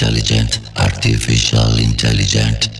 Intelligent, artificial intelligent.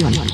conexión.